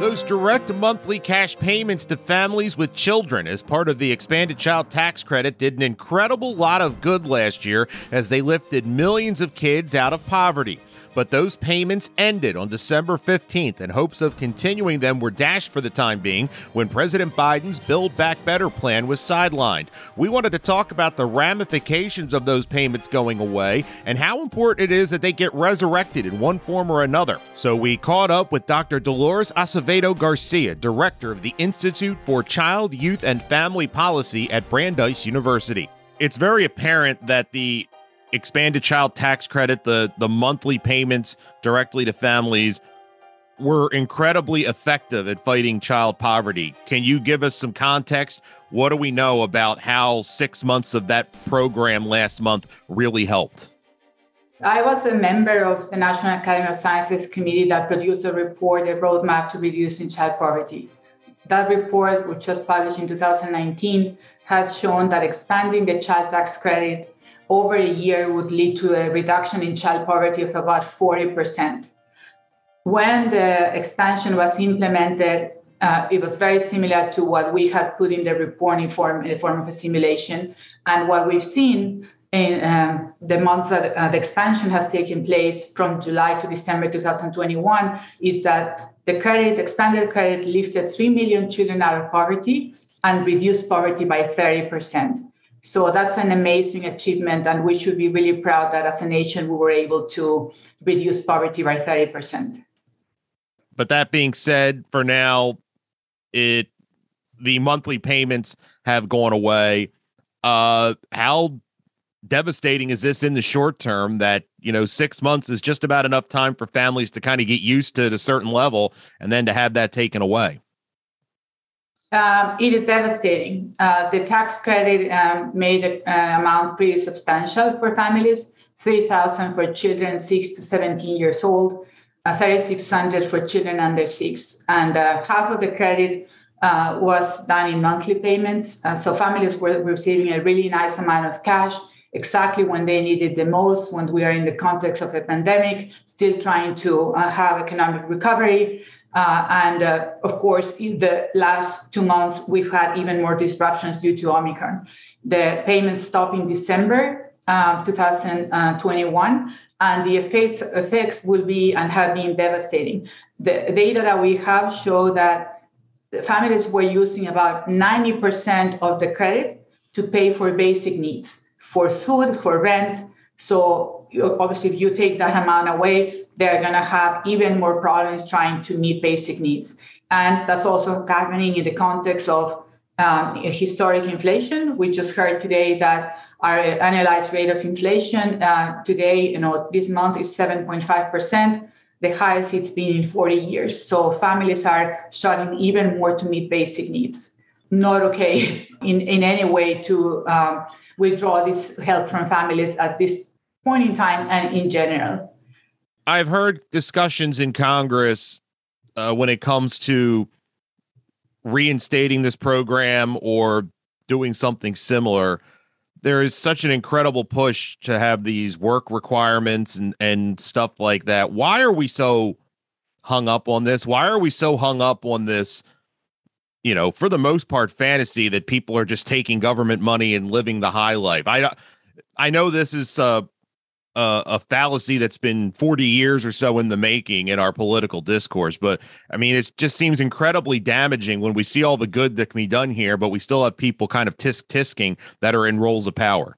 Those direct monthly cash payments to families with children as part of the expanded child tax credit did an incredible lot of good last year as they lifted millions of kids out of poverty. But those payments ended on December 15th, and hopes of continuing them were dashed for the time being when President Biden's Build Back Better plan was sidelined. We wanted to talk about the ramifications of those payments going away and how important it is that they get resurrected in one form or another. So we caught up with Dr. Dolores Acevedo Garcia, director of the Institute for Child, Youth, and Family Policy at Brandeis University. It's very apparent that the expanded child tax credit, the the monthly payments directly to families were incredibly effective at fighting child poverty. Can you give us some context? What do we know about how 6 months of that program last month really helped? I was a member of the National Academy of Sciences committee that produced a report, a roadmap to reducing child poverty. That report, which was published in 2019, has shown that expanding the child tax credit over a year would lead to a reduction in child poverty of about 40%. When the expansion was implemented, uh, it was very similar to what we had put in the report in form, in form of a simulation. And what we've seen in um, the months that uh, the expansion has taken place from July to December 2021 is that the credit, expanded credit, lifted 3 million children out of poverty and reduced poverty by 30%. So that's an amazing achievement, and we should be really proud that as a nation we were able to reduce poverty by 30%. But that being said, for now, it the monthly payments have gone away. Uh, how devastating is this in the short term that you know six months is just about enough time for families to kind of get used to a certain level and then to have that taken away um, it is devastating. Uh, the tax credit um, made the uh, amount pretty substantial for families: three thousand for children six to seventeen years old, uh, thirty-six hundred for children under six, and uh, half of the credit uh, was done in monthly payments. Uh, so families were receiving a really nice amount of cash exactly when they needed the most. When we are in the context of a pandemic, still trying to have economic recovery. Uh, and uh, of course, in the last two months, we've had even more disruptions due to Omicron. The payments stopped in December uh, 2021, and the effects, effects will be and have been devastating. The data that we have show that families were using about 90% of the credit to pay for basic needs, for food, for rent. So obviously, if you take that amount away, they're going to have even more problems trying to meet basic needs. And that's also happening in the context of um, historic inflation. We just heard today that our annualized rate of inflation uh, today, you know, this month is 7.5%, the highest it's been in 40 years. So families are struggling even more to meet basic needs. Not okay in, in any way to um, withdraw this help from families at this point in time and in general. I've heard discussions in Congress uh, when it comes to reinstating this program or doing something similar. There is such an incredible push to have these work requirements and, and stuff like that. Why are we so hung up on this? Why are we so hung up on this? You know, for the most part, fantasy that people are just taking government money and living the high life. I I know this is uh, a, a, fallacy that's been 40 years or so in the making in our political discourse. But I mean, it just seems incredibly damaging when we see all the good that can be done here, but we still have people kind of tisk tisking that are in roles of power.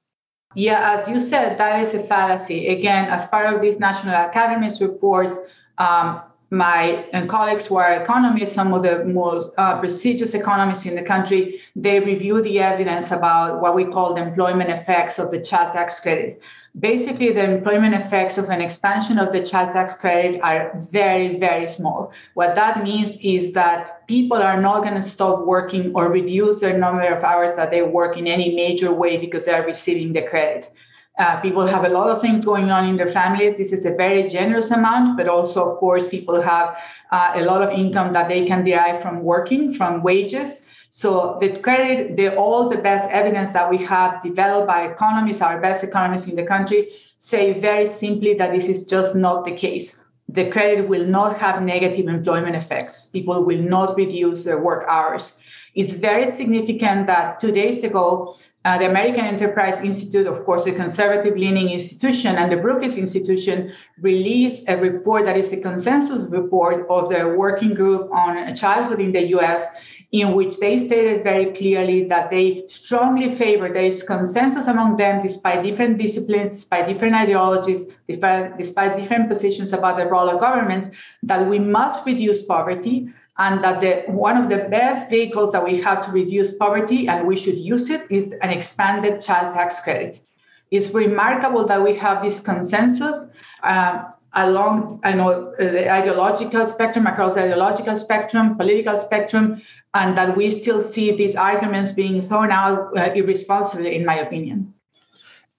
Yeah, as you said, that is a fallacy. Again, as part of this National Academies report, um, my uh, colleagues who are economists, some of the most uh, prestigious economists in the country, they review the evidence about what we call the employment effects of the child tax credit. Basically, the employment effects of an expansion of the child tax credit are very, very small. What that means is that people are not going to stop working or reduce their number of hours that they work in any major way because they are receiving the credit. Uh, people have a lot of things going on in their families. This is a very generous amount, but also, of course, people have uh, a lot of income that they can derive from working, from wages. So the credit, the, all the best evidence that we have developed by economists, our best economists in the country, say very simply that this is just not the case. The credit will not have negative employment effects. People will not reduce their work hours. It's very significant that two days ago, uh, the American Enterprise Institute, of course, a conservative leaning institution, and the Brookings Institution released a report that is a consensus report of the working group on childhood in the US, in which they stated very clearly that they strongly favor, there is consensus among them, despite different disciplines, despite different ideologies, despite, despite different positions about the role of government, that we must reduce poverty and that the one of the best vehicles that we have to reduce poverty and we should use it is an expanded child tax credit. It's remarkable that we have this consensus uh, along I know the ideological spectrum across the ideological spectrum political spectrum and that we still see these arguments being thrown out uh, irresponsibly in my opinion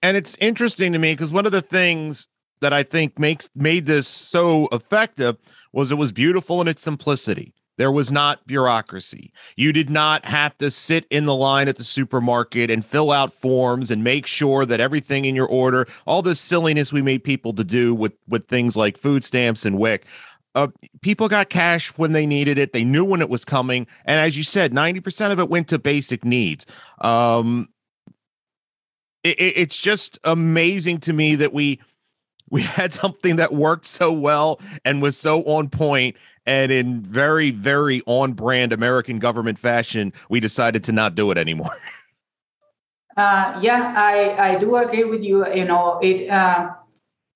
and it's interesting to me because one of the things that I think makes made this so effective was it was beautiful in its simplicity. There was not bureaucracy. You did not have to sit in the line at the supermarket and fill out forms and make sure that everything in your order, all this silliness we made people to do with with things like food stamps and WIC. Uh, people got cash when they needed it. They knew when it was coming, and as you said, ninety percent of it went to basic needs. Um, it, it's just amazing to me that we we had something that worked so well and was so on point and in very very on brand american government fashion we decided to not do it anymore uh, yeah i i do agree with you you know it uh,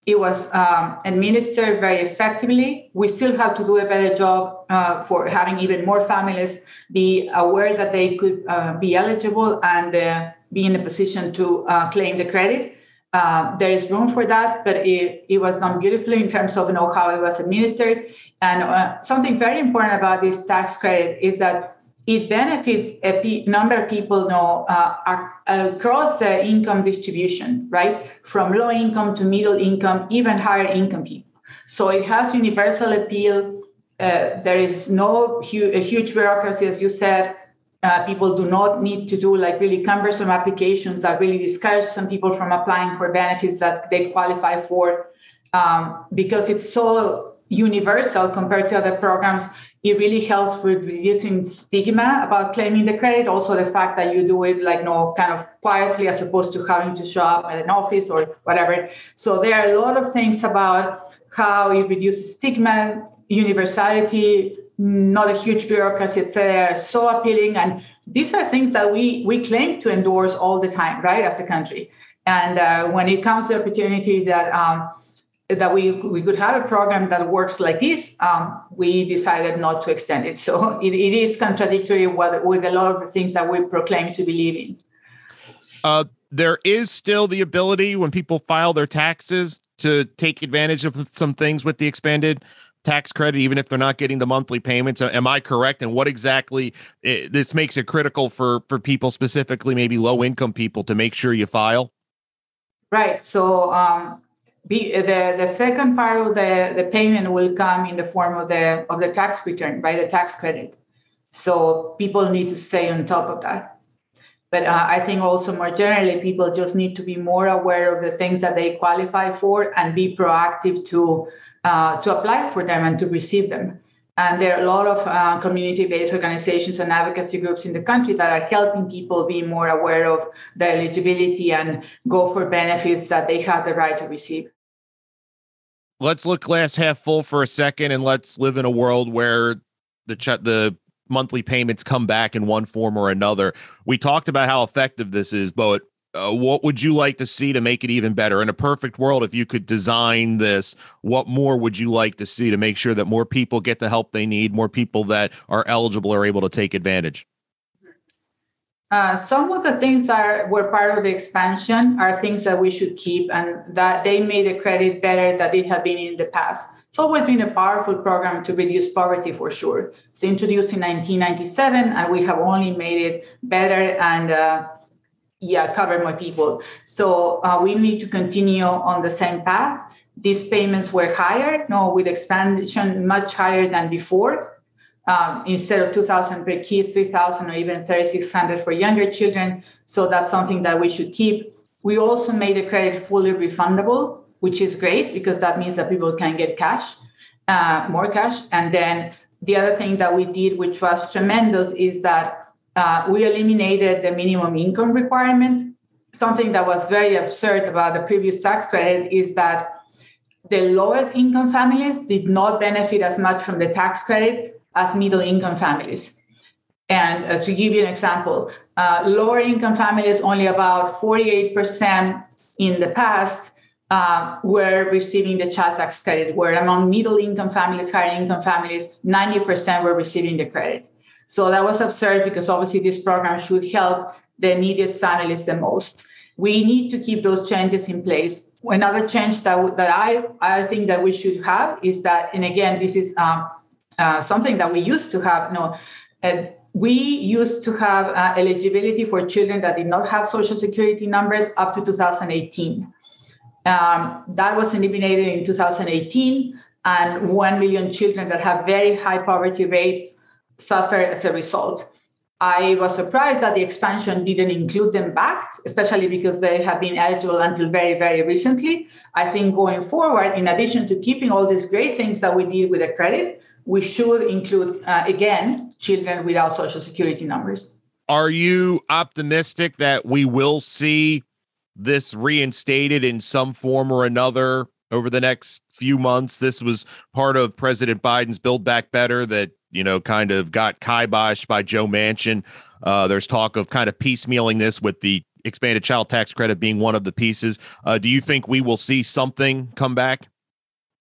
it was um, administered very effectively. We still have to do a better job uh, for having even more families be aware that they could uh, be eligible and uh, be in a position to uh, claim the credit. Uh, there is room for that, but it, it was done beautifully in terms of you know how it was administered. And uh, something very important about this tax credit is that it benefits a number of people you know, uh, across the income distribution, right? From low income to middle income, even higher income people. So it has universal appeal. Uh, there is no hu- huge bureaucracy, as you said. Uh, people do not need to do like really cumbersome applications that really discourage some people from applying for benefits that they qualify for. Um, because it's so universal compared to other programs it really helps with reducing stigma about claiming the credit. Also the fact that you do it like no kind of quietly as opposed to having to show up at an office or whatever. So there are a lot of things about how it reduces stigma universality not a huge bureaucracy, etc., so appealing. And these are things that we we claim to endorse all the time, right, as a country. And uh, when it comes to opportunity that um, that we we could have a program that works like this, um, we decided not to extend it. So it, it is contradictory with, with a lot of the things that we proclaim to believe in. Uh, there is still the ability when people file their taxes to take advantage of some things with the expanded tax credit, even if they're not getting the monthly payments. Am I correct? And what exactly it, eh, this makes it critical for for people, specifically maybe low income people, to make sure you file? Right. So um, the the second part of the the payment will come in the form of the of the tax return, by The tax credit. So people need to stay on top of that. But uh, I think also more generally, people just need to be more aware of the things that they qualify for and be proactive to uh, to apply for them and to receive them. And there are a lot of uh, community-based organizations and advocacy groups in the country that are helping people be more aware of their eligibility and go for benefits that they have the right to receive. Let's look glass half full for a second, and let's live in a world where the ch- the monthly payments come back in one form or another. We talked about how effective this is, but uh, what would you like to see to make it even better? In a perfect world, if you could design this, what more would you like to see to make sure that more people get the help they need, more people that are eligible are able to take advantage? Uh, some of the things that were part of the expansion are things that we should keep and that they made the credit better than it had been in the past. It's always been a powerful program to reduce poverty for sure. It's introduced in 1997 and we have only made it better and uh, yeah, cover more people. So uh, we need to continue on the same path. These payments were higher, no, with expansion much higher than before um, instead of 2000 per kid 3000 or even 3600 for younger children so that's something that we should keep we also made the credit fully refundable which is great because that means that people can get cash uh, more cash and then the other thing that we did which was tremendous is that uh, we eliminated the minimum income requirement something that was very absurd about the previous tax credit is that the lowest income families did not benefit as much from the tax credit as middle income families. And uh, to give you an example, uh, lower income families, only about 48% in the past uh, were receiving the child tax credit, where among middle income families, higher income families, 90% were receiving the credit. So that was absurd because obviously this program should help the neediest families the most. We need to keep those changes in place. Another change that, that I, I think that we should have is that, and again, this is um, uh, something that we used to have. No, and we used to have uh, eligibility for children that did not have social security numbers up to 2018. Um, that was eliminated in 2018, and 1 million children that have very high poverty rates suffer as a result. I was surprised that the expansion didn't include them back, especially because they have been eligible until very, very recently. I think going forward, in addition to keeping all these great things that we did with the credit, we should include, uh, again, children without social security numbers. Are you optimistic that we will see this reinstated in some form or another over the next few months? This was part of President Biden's Build Back Better that, you know, kind of got kiboshed by Joe Manchin. Uh, there's talk of kind of piecemealing this with the expanded child tax credit being one of the pieces. Uh, do you think we will see something come back?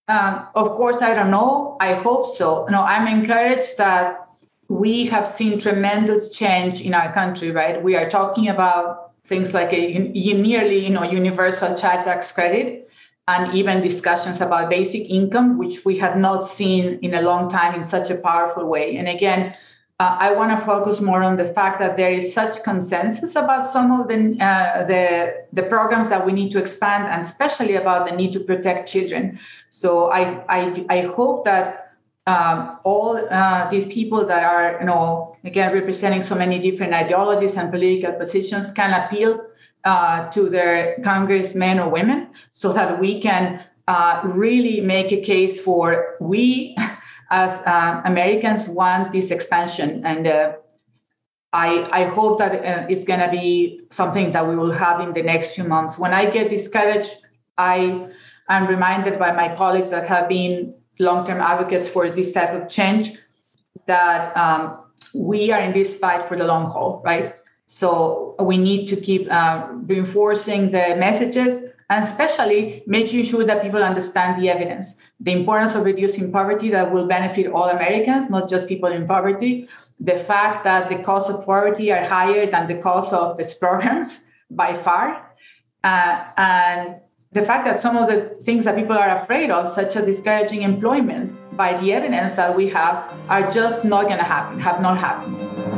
Um, of course, I don't know. I hope so. No, I'm encouraged that we have seen tremendous change in our country. Right, we are talking about things like a, nearly, you know, universal child tax credit, and even discussions about basic income, which we have not seen in a long time in such a powerful way. And again, uh, I want to focus more on the fact that there is such consensus about some of the, uh, the, the programs that we need to expand, and especially about the need to protect children. So I I, I hope that um, all uh, these people that are you know again representing so many different ideologies and political positions can appeal uh, to their congressmen or women, so that we can uh, really make a case for we as uh, Americans want this expansion. And uh, I, I hope that uh, it's going to be something that we will have in the next few months. When I get discouraged, I am reminded by my colleagues that have been long-term advocates for this type of change that um, we are in this fight for the long haul, right? So we need to keep uh, reinforcing the messages and especially making sure that people understand the evidence, the importance of reducing poverty that will benefit all Americans, not just people in poverty, the fact that the costs of poverty are higher than the cost of these programs by far, uh, and the fact that some of the things that people are afraid of, such as discouraging employment, by the evidence that we have, are just not going to happen, have not happened.